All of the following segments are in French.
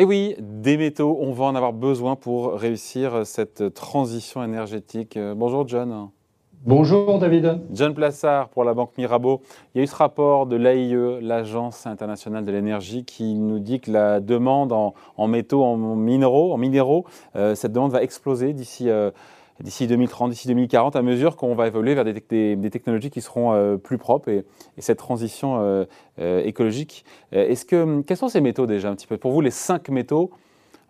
Et oui, des métaux, on va en avoir besoin pour réussir cette transition énergétique. Bonjour John. Bonjour David. John Plassard pour la Banque Mirabeau. Il y a eu ce rapport de l'AIE, l'Agence internationale de l'énergie, qui nous dit que la demande en, métaux, en minéraux, en minéraux euh, cette demande va exploser d'ici euh, d'ici 2030, d'ici 2040, à mesure qu'on va évoluer vers des, technologies qui seront euh, plus propres et, cette transition écologique. Est-ce que, quels sont ces métaux déjà un petit peu? Pour vous, les cinq métaux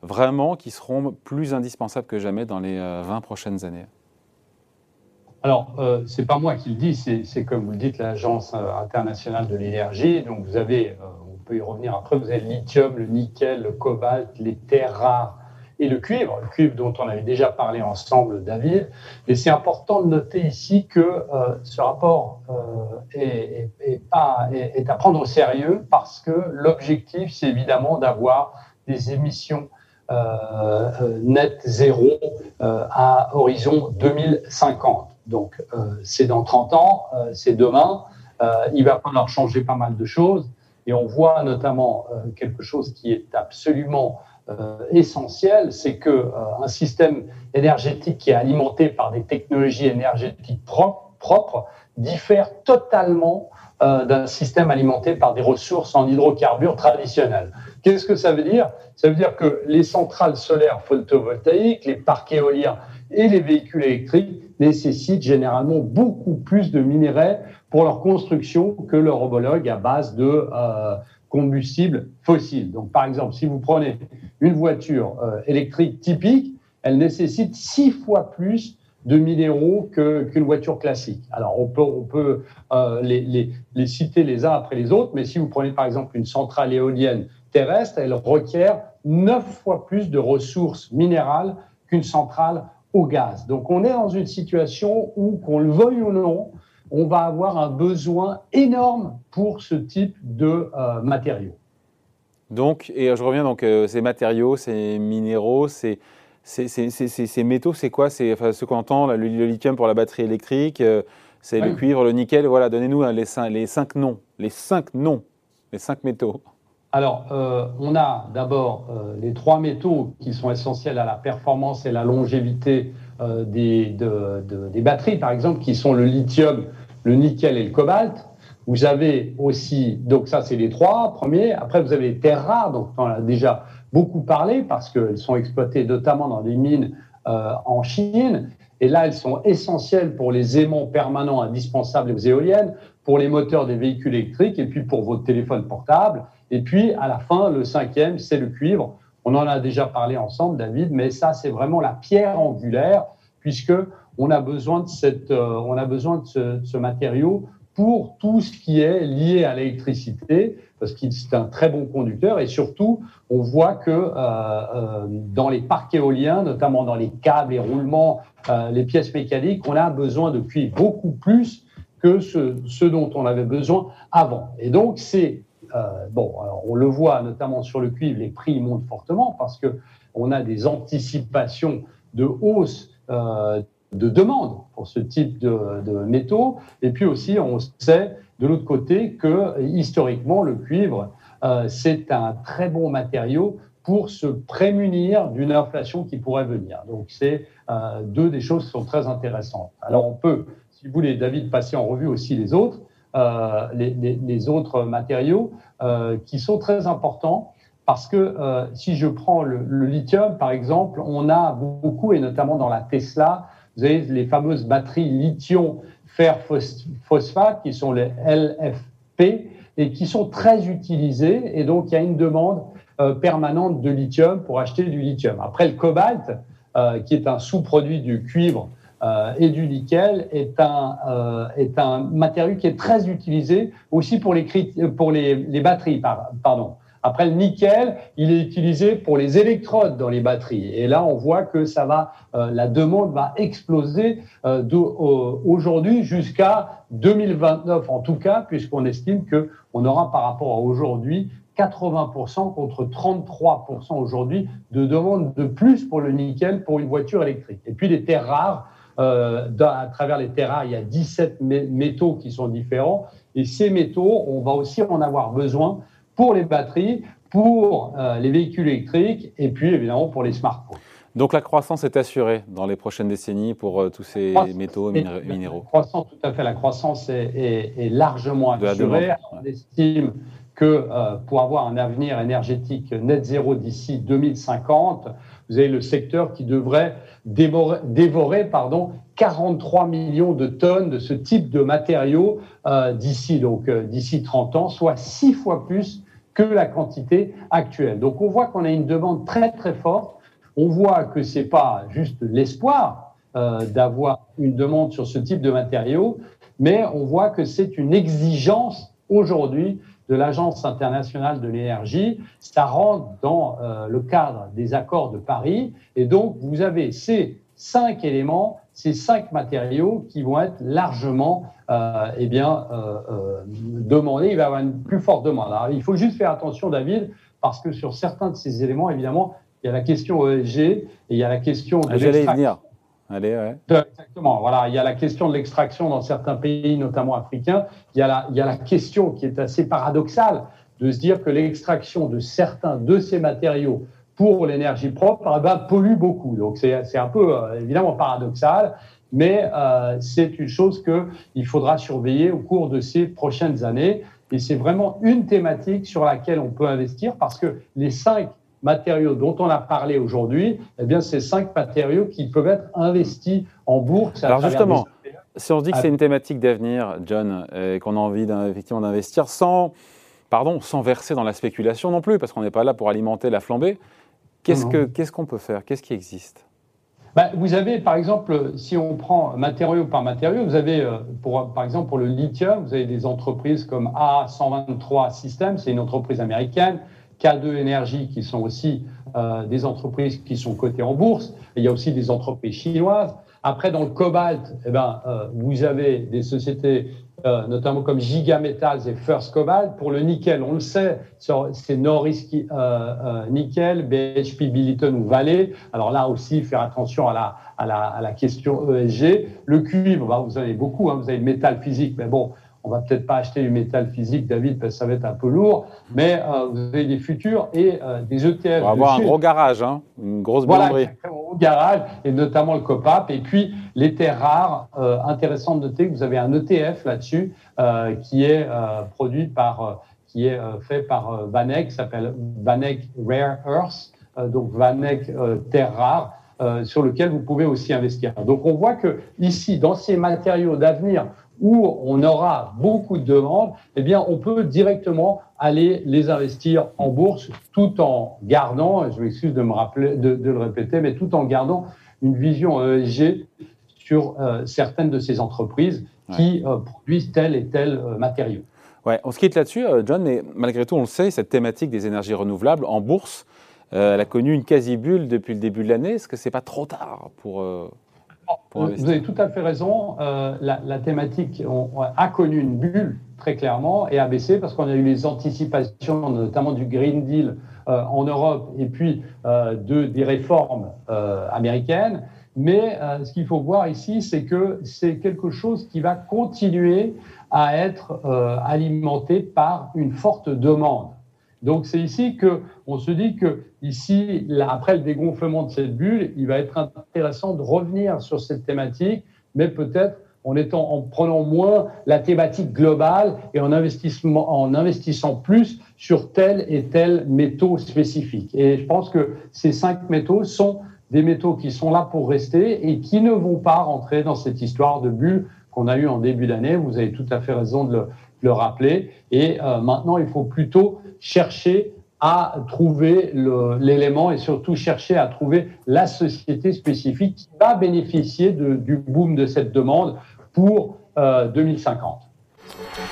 vraiment qui seront plus indispensables que jamais dans les 20 prochaines années? Alors, euh, ce n'est pas moi qui le dis, c'est comme vous le dites, l'Agence euh, internationale de l'énergie. Donc, vous avez, euh, on peut y revenir après, vous avez le lithium, le nickel, le cobalt, les terres rares et le cuivre, le cuivre dont on avait déjà parlé ensemble, David. Et c'est important de noter ici que ce rapport est, pas, est, à prendre au sérieux parce que l'objectif, c'est évidemment d'avoir des émissions net zéro à horizon 2050. Donc, euh, c'est dans 30 ans, euh, c'est demain. Euh, il va falloir changer pas mal de choses. Et on voit notamment quelque chose qui est absolument essentiel, c'est que un système énergétique qui est alimenté par des technologies énergétiques propres, diffère totalement d'un système alimenté par des ressources en hydrocarbures traditionnels. Qu'est-ce que ça veut dire? Ça veut dire que les centrales solaires photovoltaïques, les parcs éoliens et les véhicules électriques nécessitent généralement beaucoup plus de minerais pour leur construction que leur homologue à base de euh, combustibles fossiles. Donc, par exemple, si vous prenez une voiture euh, électrique typique, elle nécessite six fois plus de minéraux qu'une voiture classique. Alors, on peut, on peut euh, les, les, les, citer les uns après les autres, mais si vous prenez par exemple une centrale éolienne terrestre, elle requiert neuf fois plus de ressources minérales qu'une centrale au gaz. Donc on est dans une situation où, qu'on le veuille ou non, on va avoir un besoin énorme pour ce type de euh, matériaux. Donc, et je reviens donc, euh, ces matériaux, ces minéraux, ces, ces, métaux, c'est quoi? C'est enfin, ce qu'on entend, le, lithium pour la batterie électrique, euh, c'est le cuivre, le nickel. Voilà, donnez-nous hein, les, les cinq noms, les cinq noms, les cinq métaux. Alors, euh, on a d'abord euh, les trois métaux qui sont essentiels à la performance et la longévité euh, des, des, batteries, par exemple, qui sont le lithium, le nickel et le cobalt. Vous avez aussi, donc ça c'est les trois premiers. Après, vous avez les terres rares, donc on en a déjà beaucoup parlé parce qu'elles sont exploitées notamment dans des mines en Chine. Et là, elles sont essentielles pour les aimants permanents indispensables aux éoliennes, pour les moteurs des véhicules électriques et puis pour vos téléphones portables. Et puis, à la fin, le cinquième, c'est le cuivre. On en a déjà parlé ensemble, David, mais ça, c'est vraiment la pierre angulaire, puisque on a besoin de, cette, euh, on a besoin de ce, ce, matériau pour tout ce qui est lié à l'électricité, parce qu'il c'est un très bon conducteur. Et surtout, on voit que euh, euh, dans les parcs éoliens, notamment dans les câbles, les roulements, euh, les pièces mécaniques, on a besoin de cuivre beaucoup plus que ce, ce dont on avait besoin avant. Et donc, c'est euh, bon, alors on le voit notamment sur le cuivre, les prix montent fortement parce que on a des anticipations de hausse euh, de demande pour ce type de, métaux. Et puis aussi, on sait de l'autre côté que historiquement, le cuivre, euh, c'est un très bon matériau pour se prémunir d'une inflation qui pourrait venir. Donc, c'est deux des choses qui sont très intéressantes. Alors, on peut, si vous voulez, David, passer en revue aussi les autres. Euh, les, autres matériaux euh, qui sont très importants parce que euh, si je prends le, lithium, par exemple, on a beaucoup, et notamment dans la Tesla, vous avez les fameuses batteries lithium fer phosphate qui sont les LFP et qui sont très utilisées. Et donc, il y a une demande permanente de lithium pour acheter du lithium. Après, le cobalt, qui est un sous-produit du cuivre euh, et du nickel est un, euh, est un matériau qui est très utilisé aussi pour les, pour les, les batteries. Après le nickel, il est utilisé pour les électrodes dans les batteries. Et là, on voit que ça va, euh, la demande va exploser euh, aujourd'hui jusqu'à 2029 en tout cas, puisqu'on estime que on aura par rapport à aujourd'hui 80% contre 33% aujourd'hui de demande de plus pour le nickel pour une voiture électrique. Et puis les terres rares, euh, à travers les terrains, il y a 17 métaux qui sont différents. Et ces métaux, on va aussi en avoir besoin pour les batteries, pour les véhicules électriques et puis évidemment pour les smartphones. Donc la croissance est assurée dans les prochaines décennies pour tous ces métaux minéraux. La croissance, tout à fait. La croissance est, largement assurée. On estime que pour avoir un avenir énergétique net zéro d'ici 2050, vous avez le secteur qui devrait dévorer, dévorer pardon, 43 millions de tonnes de ce type de matériaux euh, d'ici donc euh, d'ici 30 ans, soit six fois plus que la quantité actuelle. Donc on voit qu'on a une demande très très forte. On voit que c'est pas juste l'espoir euh, d'avoir une demande sur ce type de matériaux, mais on voit que c'est une exigence aujourd'hui de l'Agence internationale de l'énergie. Ça rentre dans euh, le cadre des accords de Paris. Et donc, vous avez ces cinq éléments, ces cinq matériaux qui vont être largement euh, eh bien, euh, euh, demandés. Il va y avoir une plus forte demande. Alors, il faut juste faire attention, David, parce que sur certains de ces éléments, évidemment, il y a la question ESG et il y a la question de l'extraction. Allez, ouais. Exactement. Voilà, il y a la question de l'extraction dans certains pays, notamment africains. Il y, a la, il y a la question qui est assez paradoxale de se dire que l'extraction de certains de ces matériaux pour l'énergie propre eh ben, pollue beaucoup. Donc c'est un peu euh, évidemment paradoxal, mais euh, c'est une chose qu'il faudra surveiller au cours de ces prochaines années. Et c'est vraiment une thématique sur laquelle on peut investir parce que les cinq matériaux dont on a parlé aujourd'hui, eh bien, c'est cinq matériaux qui peuvent être investis en bourse. Alors justement, si on se dit que c'est une thématique d'avenir, John, et qu'on a envie effectivement d'investir sans, pardon, sans verser dans la spéculation non plus, parce qu'on n'est pas là pour alimenter la flambée, qu'est-ce qu'on peut faire? Qu'est-ce qui existe? Bah, vous avez, par exemple, si on prend matériau par matériau, vous avez, euh, pour, par exemple, pour le lithium, vous avez des entreprises comme A123 Systems, c'est une entreprise américaine. K2 Énergie, qui sont aussi euh, des entreprises qui sont cotées en bourse. il y a aussi des entreprises chinoises. Après, dans le cobalt, eh ben, euh, vous avez des sociétés notamment comme Giga Metals et First Cobalt. Pour le nickel, on le sait, c'est Norris Nickel, BHP Billiton ou Valley. Alors là aussi, faire attention à la, à la, à la question ESG. Le cuivre, bah, vous avez beaucoup, hein, vous avez le métal physique, mais bon, on va peut-être pas acheter du métal physique, David, parce que ça va être un peu lourd, mais euh, vous avez des futurs et euh, des ETF. On va avoir un gros garage, hein, une grosse voilà, garage, et notamment le COPAP. Et puis, les terres rares, euh, intéressant de noter que vous avez un ETF là-dessus qui est produit par, qui est fait par Vanek, qui s'appelle Vanek Rare Earth, donc Vanek Terres Rares. sur lequel vous pouvez aussi investir. Donc on voit que ici, dans ces matériaux d'avenir où on aura beaucoup de demandes, eh bien, on peut directement aller les investir en bourse tout en gardant, je m'excuse de me rappeler, de, le répéter, mais tout en gardant une vision ESG sur euh, certaines de ces entreprises qui euh, produisent tel et tel euh, matériau. Ouais, on se quitte là-dessus, John, mais malgré tout, on le sait, cette thématique des énergies renouvelables en bourse, elle a connu une quasi-bulle depuis le début de l'année. Est-ce que c'est pas trop tard pour vous avez tout à fait raison. Euh, la, thématique a connu une bulle très clairement et a baissé parce qu'on a eu les anticipations, notamment du Green Deal euh, en Europe et puis euh, de, des réformes américaines. Mais ce qu'il faut voir ici, c'est que c'est quelque chose qui va continuer à être alimenté par une forte demande. Donc c'est ici que on se dit que ici, après le dégonflement de cette bulle, il va être intéressant de revenir sur cette thématique, mais peut-être en prenant moins la thématique globale et en, en investissant plus sur tel et tel métaux spécifiques. Et je pense que ces cinq métaux sont des métaux qui sont là pour rester et qui ne vont pas rentrer dans cette histoire de bulle qu'on a eue en début d'année. Vous avez tout à fait raison de le, le rappeler. Et euh, maintenant, il faut plutôt chercher à trouver l'élément et surtout chercher à trouver la société spécifique qui va bénéficier du boom de cette demande pour 2050. Euh,